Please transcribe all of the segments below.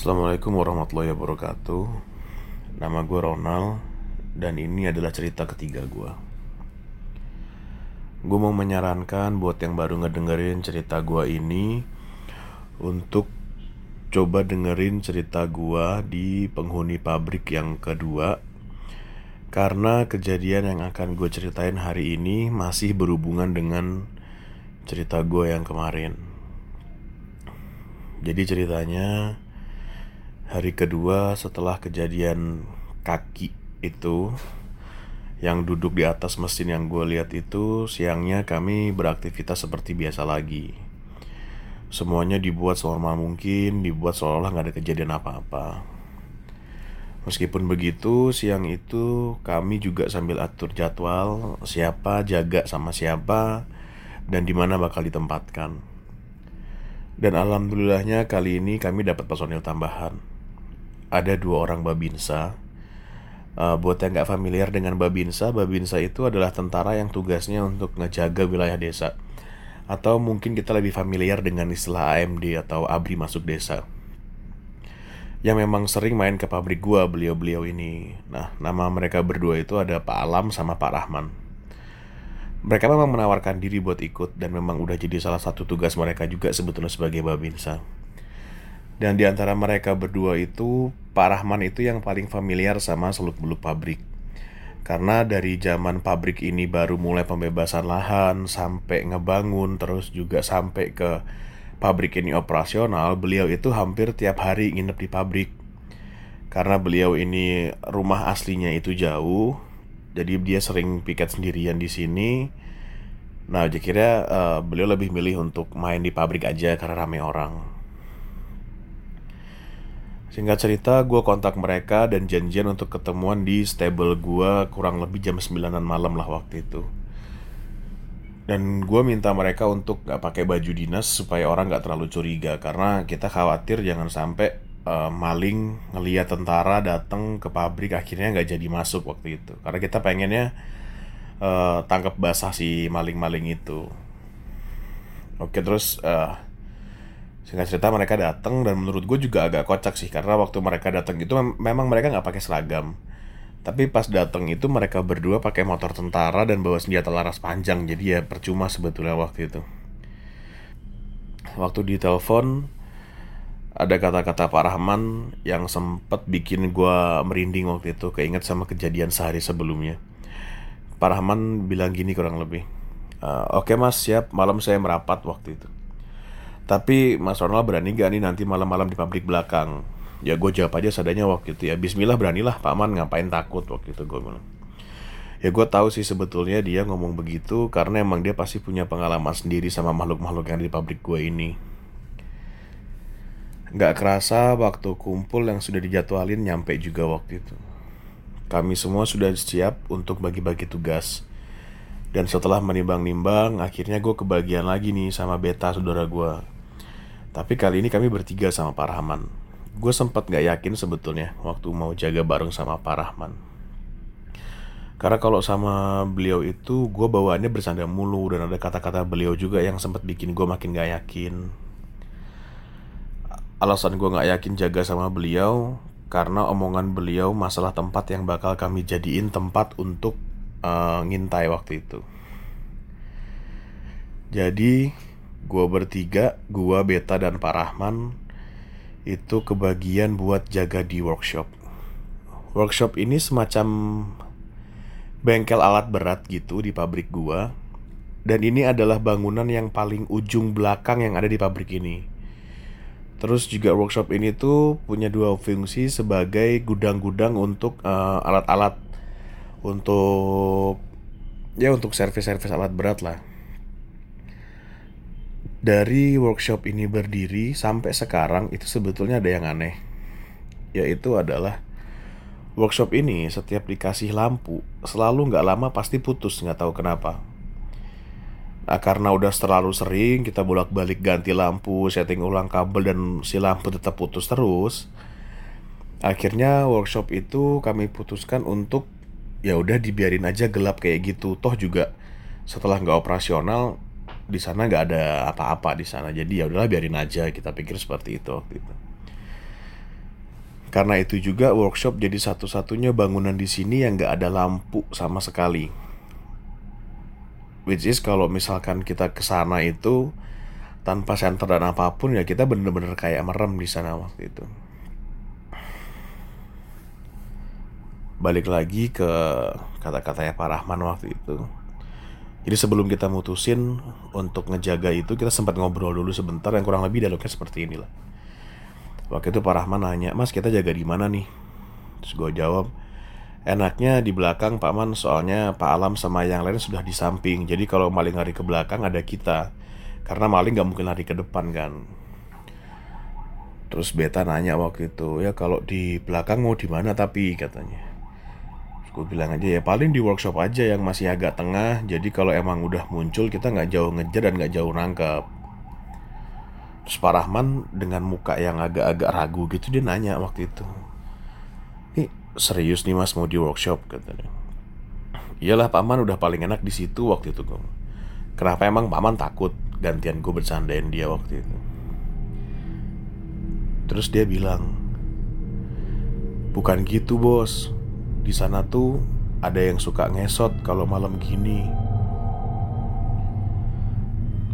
Assalamualaikum warahmatullahi wabarakatuh. Nama gue Ronald Dan ini adalah cerita ketiga gue Gue mau menyarankan buat yang baru ngedengerin cerita gue ini Untuk coba dengerin cerita gue di penghuni pabrik yang kedua Karena kejadian yang akan gue ceritain hari ini masih berhubungan dengan cerita gue yang kemarin. Jadi ceritanya hari kedua setelah kejadian kaki itu yang duduk di atas mesin yang gue lihat itu siangnya kami beraktivitas seperti biasa lagi. Semuanya dibuat senormal mungkin dibuat seolah-olah nggak ada kejadian apa-apa. Meskipun begitu siang itu kami juga sambil atur jadwal siapa jaga sama siapa dan di mana bakal ditempatkan. Dan alhamdulillahnya kali ini kami dapat personil tambahan ada dua orang babinsa. Uh, buat yang nggak familiar dengan babinsa, babinsa itu adalah tentara yang tugasnya untuk ngejaga wilayah desa. Atau mungkin kita lebih familiar dengan istilah AMD atau ABRI masuk desa. Yang memang sering main ke pabrik gua beliau-beliau ini. Nah, nama mereka berdua itu ada Pak Alam sama Pak Rahman. Mereka memang menawarkan diri buat ikut dan memang udah jadi salah satu tugas mereka juga sebetulnya sebagai babinsa. Dan di antara mereka berdua itu, Pak Rahman itu yang paling familiar sama seluk-beluk pabrik. Karena dari zaman pabrik ini baru mulai pembebasan lahan sampai ngebangun terus juga sampai ke pabrik ini operasional, beliau itu hampir tiap hari nginep di pabrik. Karena beliau ini rumah aslinya itu jauh, jadi dia sering piket sendirian di sini. Nah, kira uh, beliau lebih milih untuk main di pabrik aja karena rame orang. Singkat cerita, gue kontak mereka dan janjian untuk ketemuan di stable gue kurang lebih jam 9an malam lah waktu itu. Dan gue minta mereka untuk gak pakai baju dinas supaya orang gak terlalu curiga karena kita khawatir jangan sampai uh, maling ngeliat tentara datang ke pabrik akhirnya gak jadi masuk waktu itu. Karena kita pengennya uh, tangkap basah si maling-maling itu. Oke terus uh, Singkat cerita mereka datang dan menurut gue juga agak kocak sih karena waktu mereka datang itu mem memang mereka nggak pakai seragam. Tapi pas datang itu mereka berdua pakai motor tentara dan bawa senjata laras panjang jadi ya percuma sebetulnya waktu itu. Waktu di telepon ada kata-kata Pak Rahman yang sempat bikin gue merinding waktu itu keinget sama kejadian sehari sebelumnya. Pak Rahman bilang gini kurang lebih. Uh, Oke okay mas siap malam saya merapat waktu itu tapi Mas Ronald berani gak nih nanti malam-malam di pabrik belakang? Ya gue jawab aja sadanya waktu itu. Ya Bismillah beranilah Pak Man ngapain takut waktu itu gue bilang. Ya gue tahu sih sebetulnya dia ngomong begitu Karena emang dia pasti punya pengalaman sendiri sama makhluk-makhluk yang di pabrik gue ini. Gak kerasa waktu kumpul yang sudah dijadwalin nyampe juga waktu itu. Kami semua sudah siap untuk bagi-bagi tugas Dan setelah menimbang-nimbang Akhirnya gue kebagian lagi nih sama beta saudara gue tapi kali ini kami bertiga sama Pak Rahman. Gue sempat gak yakin sebetulnya waktu mau jaga bareng sama Pak Rahman. Karena kalau sama beliau itu gue bawaannya bersanda mulu dan ada kata-kata beliau juga yang sempat bikin gue makin gak yakin. Alasan gue gak yakin jaga sama beliau karena omongan beliau masalah tempat yang bakal kami jadiin tempat untuk uh, ngintai waktu itu. Jadi Gua bertiga, gua Beta dan Pak Rahman itu kebagian buat jaga di workshop. Workshop ini semacam bengkel alat berat gitu di pabrik gua. Dan ini adalah bangunan yang paling ujung belakang yang ada di pabrik ini. Terus juga workshop ini tuh punya dua fungsi sebagai gudang-gudang untuk uh, alat-alat untuk ya untuk servis-servis alat berat lah. Dari workshop ini berdiri sampai sekarang itu sebetulnya ada yang aneh. Yaitu adalah workshop ini setiap dikasih lampu selalu nggak lama pasti putus nggak tahu kenapa. Nah, karena udah terlalu sering kita bolak-balik ganti lampu setting ulang kabel dan si lampu tetap putus terus akhirnya workshop itu kami putuskan untuk ya udah dibiarin aja gelap kayak gitu toh juga setelah nggak operasional di sana nggak ada apa-apa di sana jadi ya udahlah biarin aja kita pikir seperti itu waktu itu Karena itu juga workshop jadi satu-satunya bangunan di sini yang gak ada lampu sama sekali. Which is kalau misalkan kita ke sana itu tanpa center dan apa pun ya kita bener-bener kayak merem di sana waktu itu. Balik lagi ke kata-katanya Pak Rahman waktu itu. Jadi sebelum kita mutusin untuk ngejaga itu kita sempat ngobrol dulu sebentar yang kurang lebih dialognya seperti inilah. Waktu itu Pak Rahman nanya, Mas kita jaga di mana nih? Terus gue jawab, enaknya di belakang Pak Man soalnya Pak Alam sama yang lain sudah di samping. Jadi kalau maling lari ke belakang ada kita. Karena maling gak mungkin lari ke depan kan. Terus Beta nanya waktu itu, ya kalau di belakang mau di mana tapi katanya. Gue bilang aja ya paling di workshop aja yang masih agak tengah. Jadi kalau emang udah muncul kita nggak jauh ngejar dan nggak jauh nangkep. Terus Pak Rahman dengan muka yang agak-agak ragu gitu dia nanya waktu itu Ini serius nih mas mau di workshop? katanya Iyalah Pak Man udah paling enak di situ waktu itu gue Kenapa emang Pak Man takut gantian gue bercandain dia waktu itu? Terus dia bilang Bukan gitu bos Di sana tuh ada yang suka ngesot kalau malam gini.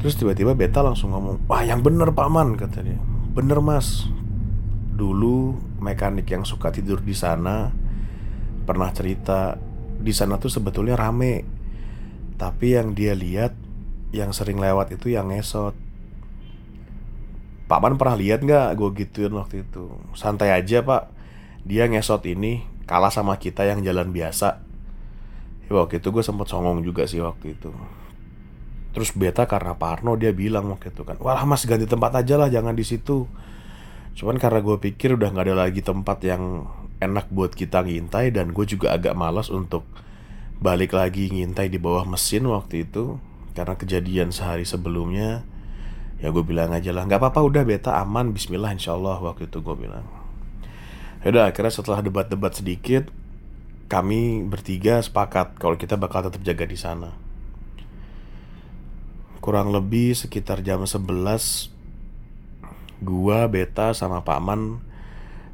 Terus tiba-tiba Beta langsung ngomong Wah yang bener paman kata dia. Bener mas. Dulu mekanik yang suka tidur di sana Pernah cerita Di sana tuh sebetulnya rame. Tapi yang dia lihat Yang sering lewat itu yang ngesot. Paman pernah lihat nggak gue gituin waktu itu? Santai aja pak. Dia ngesot ini Kalah sama kita yang jalan biasa. Ya, Waktu itu gue sempet songong juga sih waktu itu. Terus beta karena Parno dia bilang waktu itu kan Walah mas ganti tempat aja lah jangan di situ. Cuman karena gue pikir udah gak ada lagi tempat yang enak buat kita ngintai Dan gue juga agak malas untuk balik lagi ngintai di bawah mesin waktu itu Karena kejadian sehari sebelumnya Ya gue bilang aja lah. Gak apa-apa udah beta aman. Bismillah insya Allah waktu itu gue bilang Yaudah akhirnya setelah debat-debat sedikit Kami bertiga sepakat kalau kita bakal tetap jaga di sana. Kurang lebih sekitar jam 11 Gua, Beta, sama Paman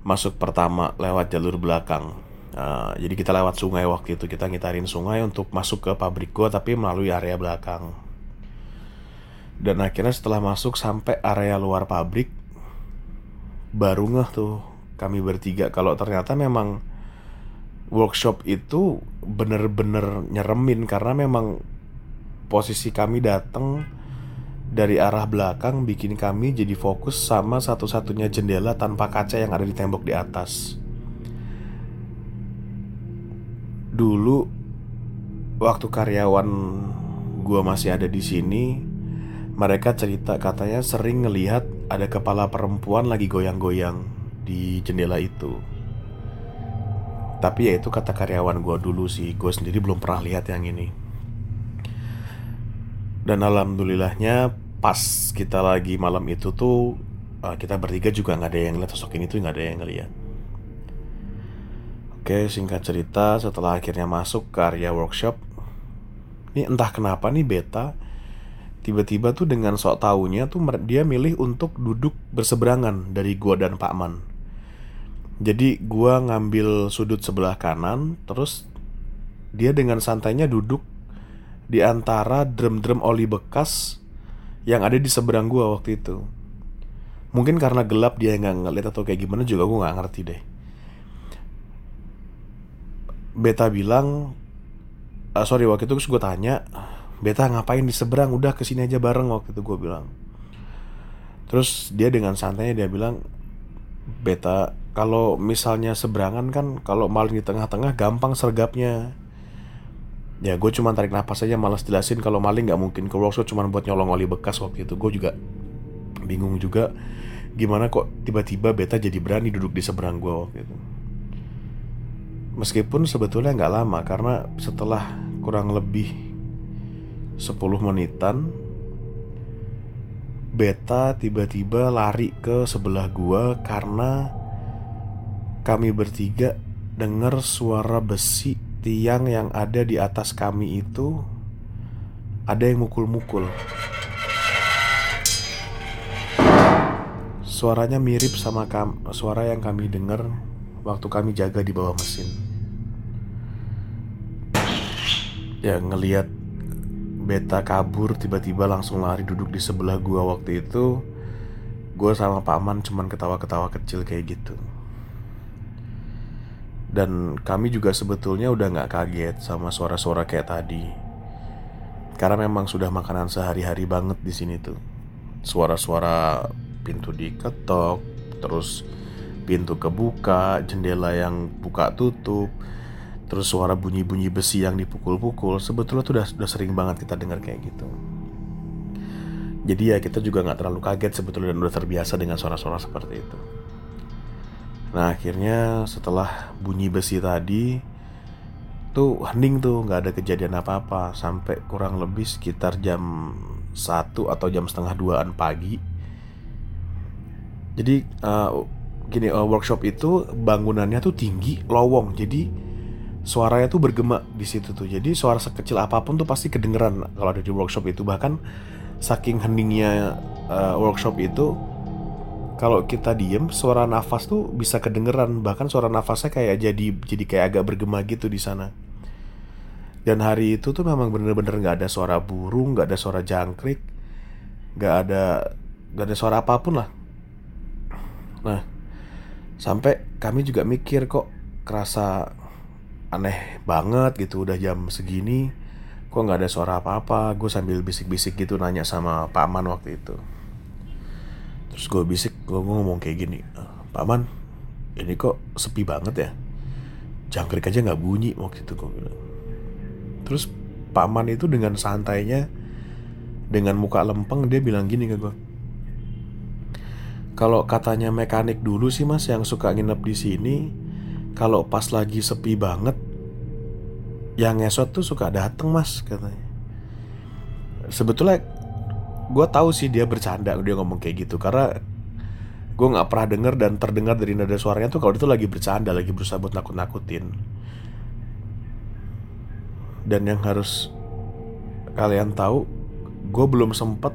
Masuk pertama lewat jalur belakang. Uh, Jadi kita lewat sungai waktu itu. Kita ngitarin sungai untuk masuk ke pabrik gua Tapi melalui area belakang. Dan akhirnya setelah masuk sampai area luar pabrik Baru ngeh tuh kami bertiga Kalau ternyata memang Workshop itu bener-bener nyeremin Karena memang posisi kami datang dari arah belakang bikin kami jadi fokus sama satu-satunya jendela tanpa kaca yang ada di tembok di atas. Dulu waktu karyawan gua masih ada di sini, mereka cerita katanya sering ngelihat ada kepala perempuan lagi goyang-goyang di jendela itu. Tapi ya itu kata karyawan gua dulu sih, gue sendiri belum pernah lihat yang ini. Dan alhamdulillahnya pas kita lagi malam itu tuh uh, kita bertiga juga nggak ada yang lihat sosok ini tuh nggak ada yang ngeliat. Oke singkat cerita setelah akhirnya masuk ke area workshop, ini entah kenapa nih beta tiba-tiba tuh dengan sok taunya tuh dia milih untuk duduk berseberangan dari gua dan Pak Man. Jadi gua ngambil sudut sebelah kanan, terus dia dengan santainya duduk di antara drum-drum oli bekas yang ada di seberang gua waktu itu. Mungkin karena gelap dia nggak ngeliat atau kayak gimana juga gua nggak ngerti deh. Beta bilang, uh, sorry waktu itu gue tanya, Beta ngapain di seberang? Udah ke sini aja bareng waktu itu gue bilang. Terus dia dengan santainya dia bilang, Beta kalau misalnya seberangan kan kalau maling di tengah-tengah gampang sergapnya. Ya gue cuma tarik nafas aja malas jelasin kalau maling nggak mungkin ke workshop cuma buat nyolong oli bekas waktu itu. Gue juga bingung juga gimana kok tiba-tiba beta jadi berani duduk di seberang gue waktu itu. Meskipun sebetulnya nggak lama karena setelah kurang lebih 10 menitan beta tiba-tiba lari ke sebelah gua karena kami bertiga dengar suara besi tiang yang ada di atas kami itu ada yang mukul-mukul. Suaranya mirip sama kam suara yang kami dengar waktu kami jaga di bawah mesin. Ya ngelihat beta kabur tiba-tiba langsung lari duduk di sebelah gua waktu itu Gue sama paman cuman ketawa-ketawa kecil kayak gitu Dan kami juga sebetulnya udah gak kaget sama suara-suara kayak tadi. Karena memang sudah makanan sehari-hari banget di sini tuh. Suara-suara pintu diketok Terus pintu kebuka, jendela yang buka tutup Terus suara bunyi-bunyi besi yang dipukul-pukul Sebetulnya tuh udah, udah sering banget kita dengar kayak gitu. Jadi ya kita juga nggak terlalu kaget sebetulnya Dan udah terbiasa dengan suara-suara seperti itu Nah akhirnya setelah bunyi besi tadi Tuh hening tuh nggak ada kejadian apa-apa Sampai kurang lebih sekitar jam satu atau jam setengah duaan pagi Jadi uh, gini uh, workshop itu bangunannya tuh tinggi lowong jadi suaranya tuh bergema di situ tuh. Jadi suara sekecil apa pun tuh pasti kedengeran kalau ada di workshop itu. Bahkan saking heningnya uh, workshop itu kalau kita diem suara nafas tuh bisa kedengeran. Bahkan suara nafasnya kayak jadi jadi kayak agak bergema gitu di sana. Dan hari itu tuh memang bener-bener nggak ada suara burung nggak ada suara jangkrik nggak ada nggak ada suara apa pun lah. Nah sampai kami juga mikir kok kerasa aneh banget gitu udah jam segini kok nggak ada suara apa-apa. Gue sambil bisik-bisik gitu nanya sama Pak Man waktu itu terus gue bisik gue ngomong kayak gini eh, Pak Man ini kok sepi banget ya? Jangkrik aja nggak bunyi waktu itu gue bilang. Terus Pak Man itu dengan santainya dengan muka lempeng dia bilang gini ke gue kalau katanya mekanik dulu sih mas yang suka nginep di sini kalau pas lagi sepi banget yang ngesot tuh suka dateng mas katanya. Sebetulnya gue tahu sih dia bercanda dia ngomong kayak gitu karena gue nggak pernah denger dan terdengar dari nada suaranya tuh kalau itu lagi bercanda lagi berusaha buat nakut-nakutin. Dan yang harus kalian tahu gue belum sempet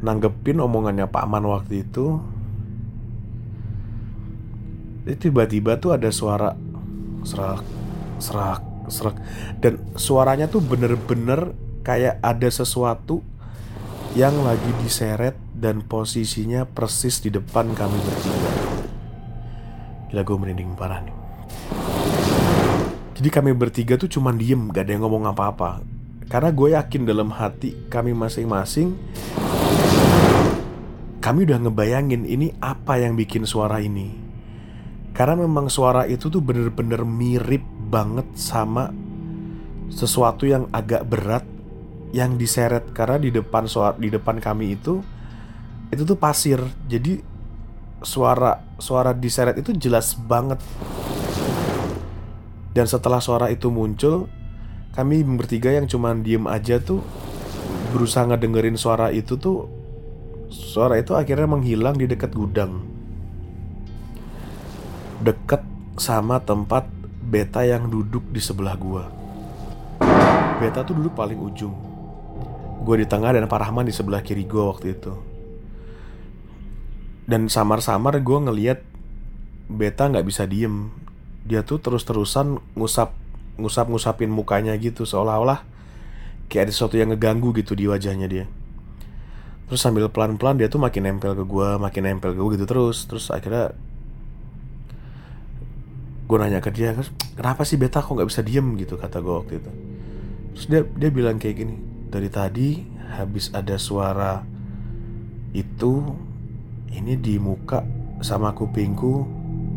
nanggepin omongannya Pak Man waktu itu. Tiba-tiba tuh ada suara serak serak serak. Dan suaranya tuh bener-bener kayak ada sesuatu yang lagi diseret dan posisinya persis di depan kami bertiga. Gila gue merinding parah nih. Jadi kami bertiga tuh cuman diem, gak ada yang ngomong apa-apa. Karena gue yakin dalam hati kami masing-masing Kami udah ngebayangin ini apa yang bikin suara ini karena memang suara itu tuh bener-bener mirip banget sama sesuatu yang agak berat yang diseret karena di depan suara di depan kami itu itu tuh pasir. Jadi suara suara diseret itu jelas banget. Dan setelah suara itu muncul, kami bertiga yang cuman diem aja tuh berusaha ngedengerin suara itu tuh suara itu akhirnya menghilang di dekat gudang deket sama tempat beta yang duduk di sebelah gua. Beta tuh duduk paling ujung. Gue di tengah dan Pak Rahman di sebelah kiri gua waktu itu. Dan samar-samar gue ngeliat beta nggak bisa diem. Dia tuh terus-terusan ngusap ngusap-ngusapin mukanya gitu seolah-olah kayak ada sesuatu yang ngeganggu gitu di wajahnya dia. Terus sambil pelan-pelan dia tuh makin nempel ke gue, makin nempel ke gue gitu terus. Terus akhirnya gue nanya ke dia kenapa sih beta kok nggak bisa diem gitu kata gue waktu itu terus dia dia bilang kayak gini dari tadi habis ada suara itu ini di muka sama kupingku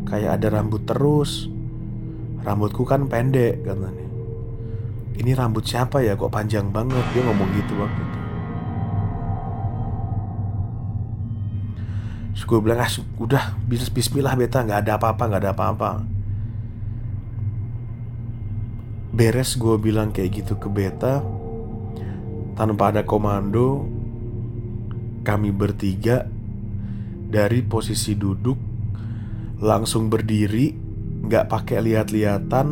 kayak ada rambut terus. Rambutku kan pendek katanya. Ini rambut siapa ya? Kok panjang banget? Dia ngomong gitu waktu itu. Terus gue bilang ah udah bismillah beta. Nggak ada apa-apa nggak ada apa-apa. Beres gue bilang kayak gitu ke beta tanpa ada komando kami bertiga dari posisi duduk langsung berdiri nggak pakai lihat-lihatan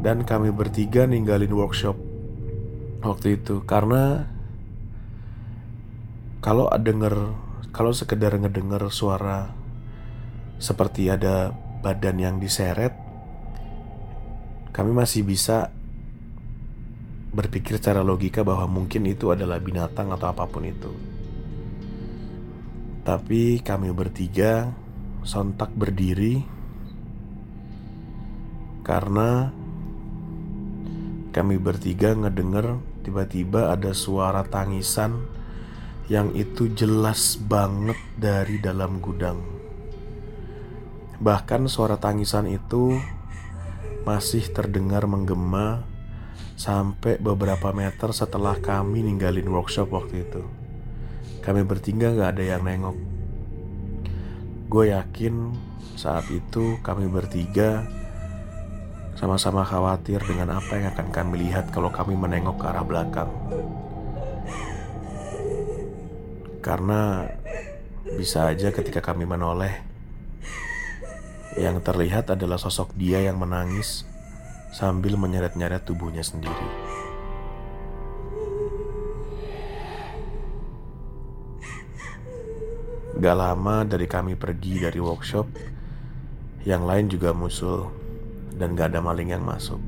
dan kami bertiga ninggalin workshop waktu itu. Karena kalau denger kalau sekedar ngedenger suara seperti ada badan yang diseret, kami masih bisa berpikir secara logika bahwa mungkin itu adalah binatang atau apa pun itu. Tapi kami bertiga sontak berdiri karena kami bertiga ngedenger tiba-tiba ada suara tangisan yang itu jelas banget dari dalam gudang. Bahkan suara tangisan itu masih terdengar menggema sampai beberapa meter setelah kami ninggalin workshop waktu itu. Kami bertiga gak ada yang nengok. Gue yakin saat itu kami bertiga sama-sama khawatir dengan apa yang akan kami lihat kalau kami menengok ke arah belakang. Karena bisa aja ketika kami menoleh, yang terlihat adalah sosok dia yang menangis sambil menyeret-nyeret tubuhnya sendiri. Gak lama dari kami pergi dari workshop, yang lain juga musul dan gak ada maling yang masuk.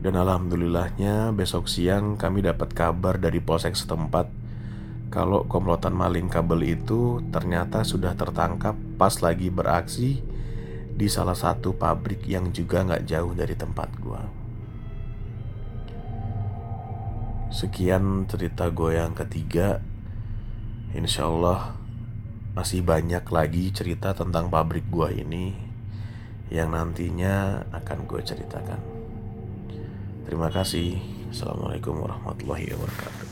Dan alhamdulillahnya besok siang kami dapat kabar dari polsek setempat kalau komplotan maling kabel itu ternyata sudah tertangkap pas lagi beraksi di salah satu pabrik yang juga gak jauh dari tempat gua. Sekian cerita gue yang ketiga. Insya Allah masih banyak lagi cerita tentang pabrik gua ini yang nantinya akan gue ceritakan. Terima kasih. Assalamualaikum warahmatullahi wabarakatuh.